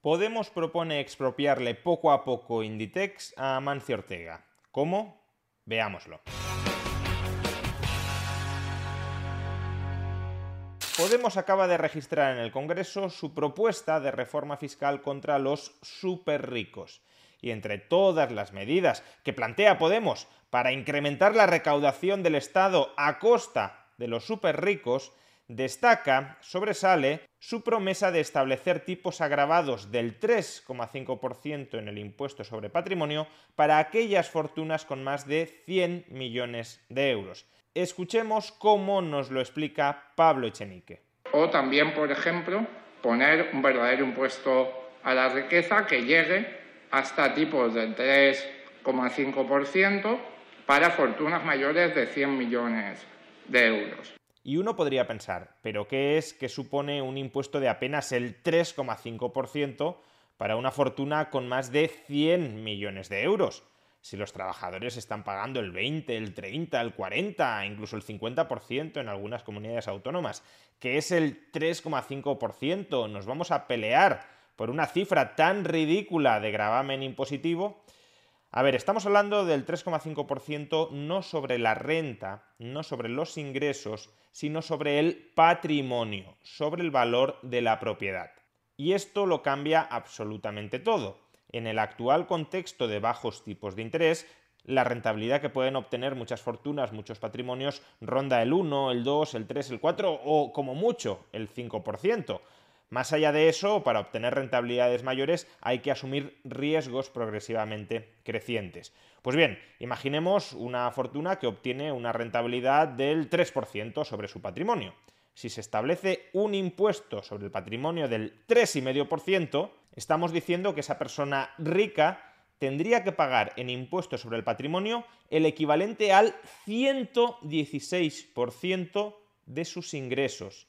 Podemos propone expropiarle poco a poco Inditex a Mancio Ortega. ¿Cómo? Veámoslo. Podemos acaba de registrar en el Congreso su propuesta de reforma fiscal contra los super ricos. Y entre todas las medidas que plantea Podemos para incrementar la recaudación del Estado a costa de los super ricos, destaca, sobresale, su promesa de establecer tipos agravados del 3,5% en el impuesto sobre patrimonio para aquellas fortunas con más de 100 millones de euros. Escuchemos cómo nos lo explica Pablo Echenique. O también, por ejemplo, poner un verdadero impuesto a la riqueza que llegue hasta tipos del 3,5% para fortunas mayores de 100 millones de euros. Y uno podría pensar, ¿pero qué es que supone un impuesto de apenas el 3,5% para una fortuna con más de 100 millones de euros? Si los trabajadores están pagando el 20, el 30, el 40, incluso el 50% en algunas comunidades autónomas, ¿qué es el 3,5%? ¿Nos vamos a pelear por una cifra tan ridícula de gravamen impositivo? A ver, estamos hablando del 3,5% no sobre la renta, no sobre los ingresos, sino sobre el patrimonio, sobre el valor de la propiedad. Y esto lo cambia absolutamente todo. En el actual contexto de bajos tipos de interés, la rentabilidad que pueden obtener muchas fortunas, muchos patrimonios, ronda el 1, el 2, el 3, el 4 o como mucho el 5%. Más allá de eso, para obtener rentabilidades mayores hay que asumir riesgos progresivamente crecientes. Pues bien, imaginemos una fortuna que obtiene una rentabilidad del 3% sobre su patrimonio. Si se establece un impuesto sobre el patrimonio del 3,5%, estamos diciendo que esa persona rica tendría que pagar en impuestos sobre el patrimonio el equivalente al 116% de sus ingresos.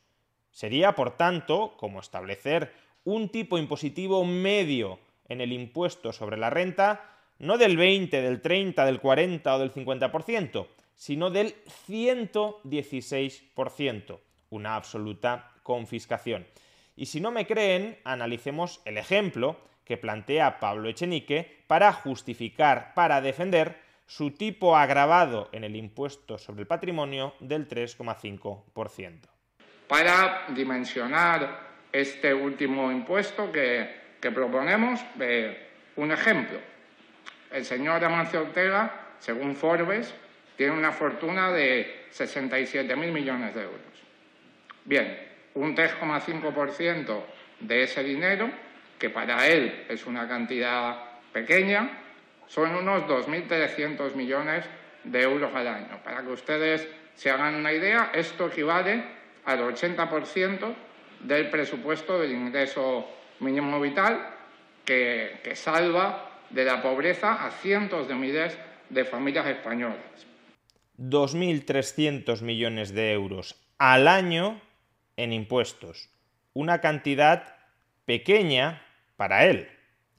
Sería, por tanto, como establecer un tipo impositivo medio en el impuesto sobre la renta, no del 20, del 30, del 40 o del 50%, sino del 116%, una absoluta confiscación. Y si no me creen, analicemos el ejemplo que plantea Pablo Echenique para justificar, para defender su tipo agravado en el impuesto sobre el patrimonio del 3,5%. Para dimensionar este último impuesto que, proponemos, un ejemplo. El señor Amancio Ortega, según Forbes, tiene una fortuna de 67.000 millones de euros. Bien, un 3,5% de ese dinero, que para él es una cantidad pequeña, son unos 2.300 millones de euros al año. Para que ustedes se hagan una idea, esto equivale al 80% del presupuesto del ingreso mínimo vital que, que salva de la pobreza a cientos de miles de familias españolas. 2.300 millones de euros al año en impuestos. Una cantidad pequeña para él.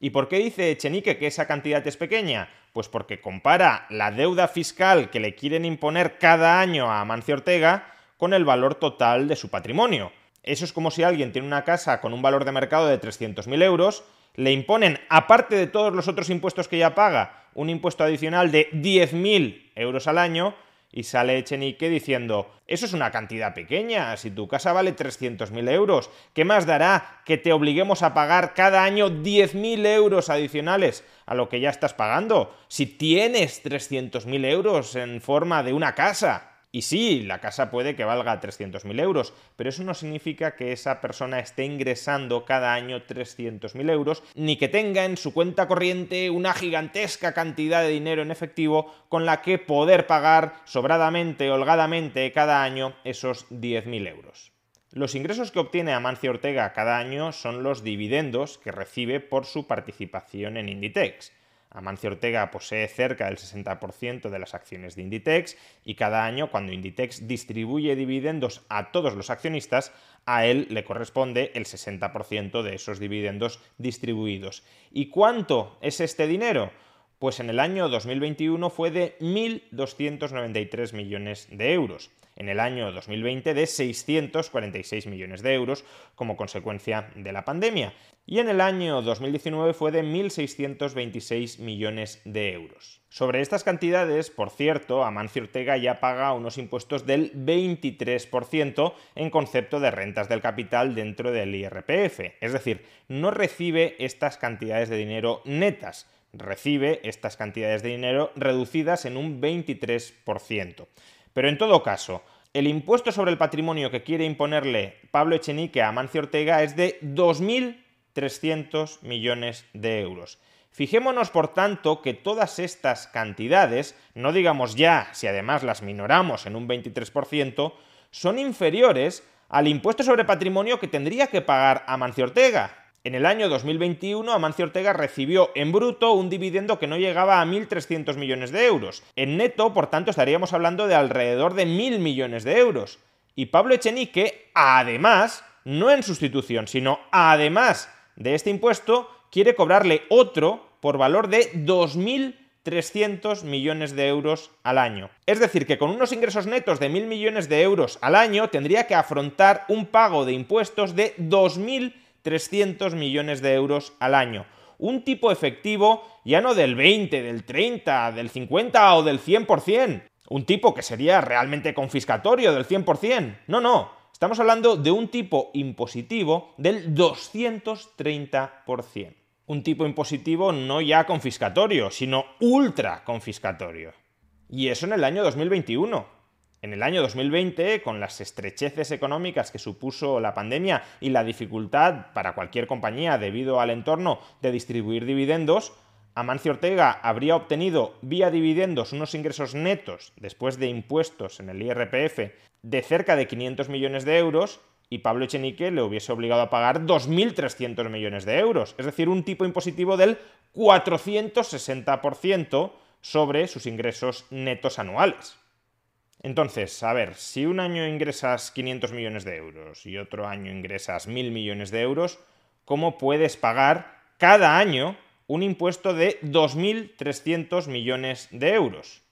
¿Y por qué dice Echenique que esa cantidad es pequeña? Pues porque compara la deuda fiscal que le quieren imponer cada año a Mancio Ortega con el valor total de su patrimonio. Eso es como si alguien tiene una casa con un valor de mercado de 300.000 euros, le imponen, aparte de todos los otros impuestos que ya paga, un impuesto adicional de 10.000 euros al año, y sale Echenique diciendo, eso es una cantidad pequeña, si tu casa vale 300.000 euros, ¿qué más dará que te obliguemos a pagar cada año 10.000 euros adicionales a lo que ya estás pagando? Si tienes 300.000 euros en forma de una casa. Y sí, la casa puede que valga 300.000 euros, pero eso no significa que esa persona esté ingresando cada año 300.000 euros, ni que tenga en su cuenta corriente una gigantesca cantidad de dinero en efectivo con la que poder pagar sobradamente, holgadamente cada año esos 10.000 euros. Los ingresos que obtiene Amancio Ortega cada año son los dividendos que recibe por su participación en Inditex. Amancio Ortega posee cerca del 60% de las acciones de Inditex y cada año cuando Inditex distribuye dividendos a todos los accionistas, a él le corresponde el 60% de esos dividendos distribuidos. ¿Y cuánto es este dinero? Pues en el año 2021 fue de 1.293 millones de euros. En el año 2020 de 646 millones de euros como consecuencia de la pandemia. Y en el año 2019 fue de 1.626 millones de euros. Sobre estas cantidades, por cierto, Amancio Ortega ya paga unos impuestos del 23% en concepto de rentas del capital dentro del IRPF, es decir, no recibe estas cantidades de dinero netas, recibe estas cantidades de dinero reducidas en un 23%. Pero en todo caso, el impuesto sobre el patrimonio que quiere imponerle Pablo Echenique a Amancio Ortega es de 2.300 millones de euros. Fijémonos, por tanto, que todas estas cantidades, no digamos ya si además las minoramos en un 23%, son inferiores al impuesto sobre patrimonio que tendría que pagar Amancio Ortega, en el año 2021, Amancio Ortega recibió en bruto un dividendo que no llegaba a 1.300 millones de euros. En neto, por tanto, estaríamos hablando de alrededor de 1.000 millones de euros. Y Pablo Echenique, además, no en sustitución, sino además de este impuesto, quiere cobrarle otro por valor de 2.300 millones de euros al año. Es decir, que con unos ingresos netos de 1.000 millones de euros al año tendría que afrontar un pago de impuestos de 2.000 300 millones de euros al año. Un tipo efectivo ya no del 20, del 30, del 50 o del 100%. Un tipo que sería realmente confiscatorio del 100%. No, no. Estamos hablando de un tipo impositivo del 230%. Un tipo impositivo no ya confiscatorio, sino ultra confiscatorio. Y eso en el año 2021. En el año 2020, con las estrecheces económicas que supuso la pandemia y la dificultad para cualquier compañía debido al entorno de distribuir dividendos, Amancio Ortega habría obtenido vía dividendos unos ingresos netos después de impuestos en el IRPF de cerca de 500 millones de euros y Pablo Echenique le hubiese obligado a pagar 2.300 millones de euros, es decir, un tipo impositivo del 460% sobre sus ingresos netos anuales. Entonces, a ver, si un año ingresas 500 millones de euros y otro año ingresas 1.000 millones de euros, ¿cómo puedes pagar cada año un impuesto de 2.300 millones de euros?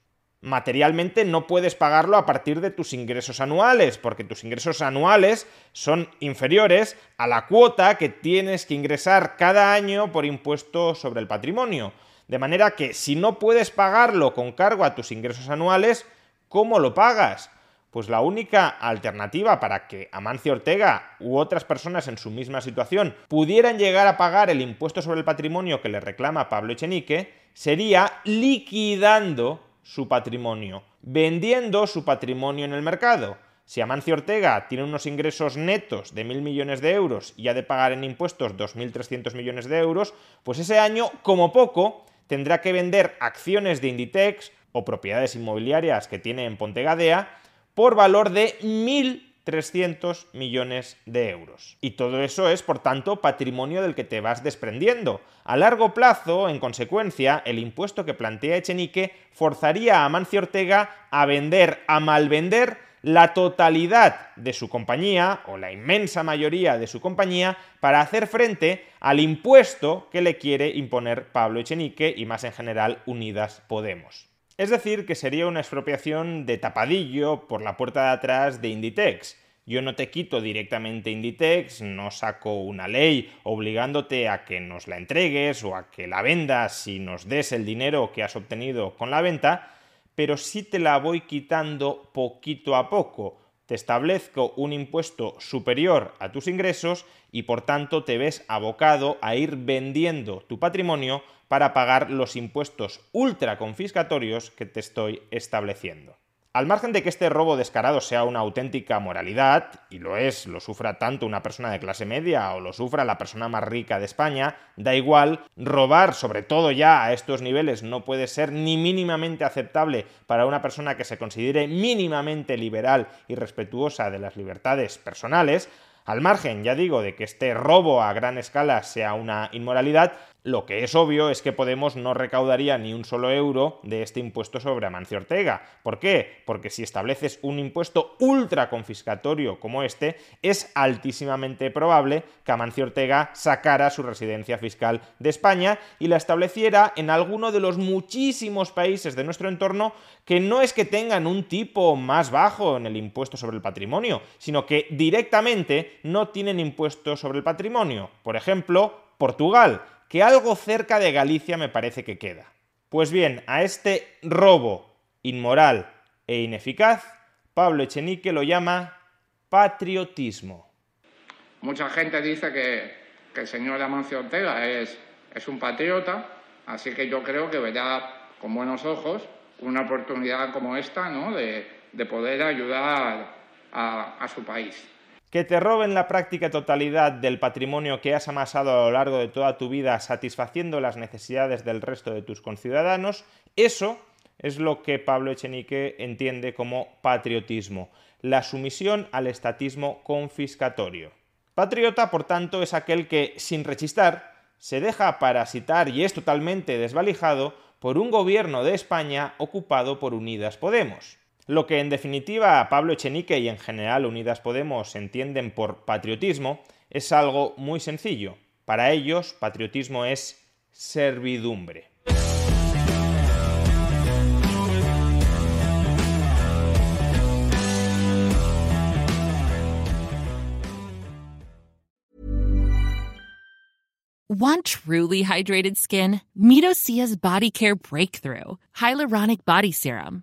Materialmente no puedes pagarlo a partir de tus ingresos anuales, porque tus ingresos anuales son inferiores a la cuota que tienes que ingresar cada año por impuesto sobre el patrimonio. De manera que si no puedes pagarlo con cargo a tus ingresos anuales, ¿Cómo lo pagas? Pues la única alternativa para que Amancio Ortega u otras personas en su misma situación pudieran llegar a pagar el impuesto sobre el patrimonio que le reclama Pablo Echenique sería liquidando su patrimonio, vendiendo su patrimonio en el mercado. Si Amancio Ortega tiene unos ingresos netos de mil millones de euros y ha de pagar en impuestos 2.300 millones de euros, pues ese año, como poco, tendrá que vender acciones de Inditex o propiedades inmobiliarias que tiene en Pontegadea por valor de 1.300 millones de euros. Y todo eso es, por tanto, patrimonio del que te vas desprendiendo. A largo plazo, en consecuencia, el impuesto que plantea Echenique forzaría a Amancio Ortega a vender, a malvender la totalidad de su compañía, o la inmensa mayoría de su compañía, para hacer frente al impuesto que le quiere imponer Pablo Echenique y más en general Unidas Podemos. Es decir, que sería una expropiación de tapadillo por la puerta de atrás de Inditex. Yo no te quito directamente Inditex, no saco una ley obligándote a que nos la entregues o a que la vendas si nos des el dinero que has obtenido con la venta, pero sí te la voy quitando poquito a poco. Te establezco un impuesto superior a tus ingresos y por tanto te ves abocado a ir vendiendo tu patrimonio para pagar los impuestos ultra confiscatorios que te estoy estableciendo. Al margen de que este robo descarado sea una auténtica moralidad, y lo es, lo sufra tanto una persona de clase media o lo sufra la persona más rica de España, da igual, robar, sobre todo ya a estos niveles, no puede ser ni mínimamente aceptable para una persona que se considere mínimamente liberal y respetuosa de las libertades personales, al margen, ya digo, de que este robo a gran escala sea una inmoralidad, lo que es obvio es que Podemos no recaudaría ni un solo euro de este impuesto sobre Amancio Ortega. ¿Por qué? Porque si estableces un impuesto ultra confiscatorio como este, es altísimamente probable que Amancio Ortega sacara su residencia fiscal de España y la estableciera en alguno de los muchísimos países de nuestro entorno que no es que tengan un tipo más bajo en el impuesto sobre el patrimonio, sino que directamente no tienen impuesto sobre el patrimonio. Por ejemplo, Portugal, que algo cerca de Galicia me parece que queda. Pues bien, a este robo inmoral e ineficaz, Pablo Echenique lo llama patriotismo. Mucha gente dice que, el señor Amancio Ortega es, un patriota, así que yo creo que verá con buenos ojos una oportunidad como esta ¿no? de, poder ayudar a su país que te roben la práctica totalidad del patrimonio que has amasado a lo largo de toda tu vida satisfaciendo las necesidades del resto de tus conciudadanos, eso es lo que Pablo Echenique entiende como patriotismo, la sumisión al estatismo confiscatorio. Patriota, por tanto, es aquel que, sin rechistar, se deja parasitar y es totalmente desvalijado por un gobierno de España ocupado por Unidas Podemos. Lo que en definitiva Pablo Echenique y en general Unidas Podemos entienden por patriotismo es algo muy sencillo. Para ellos, patriotismo es servidumbre. Want truly hydrated skin? Midosia's Body Care Breakthrough Hyaluronic Body Serum.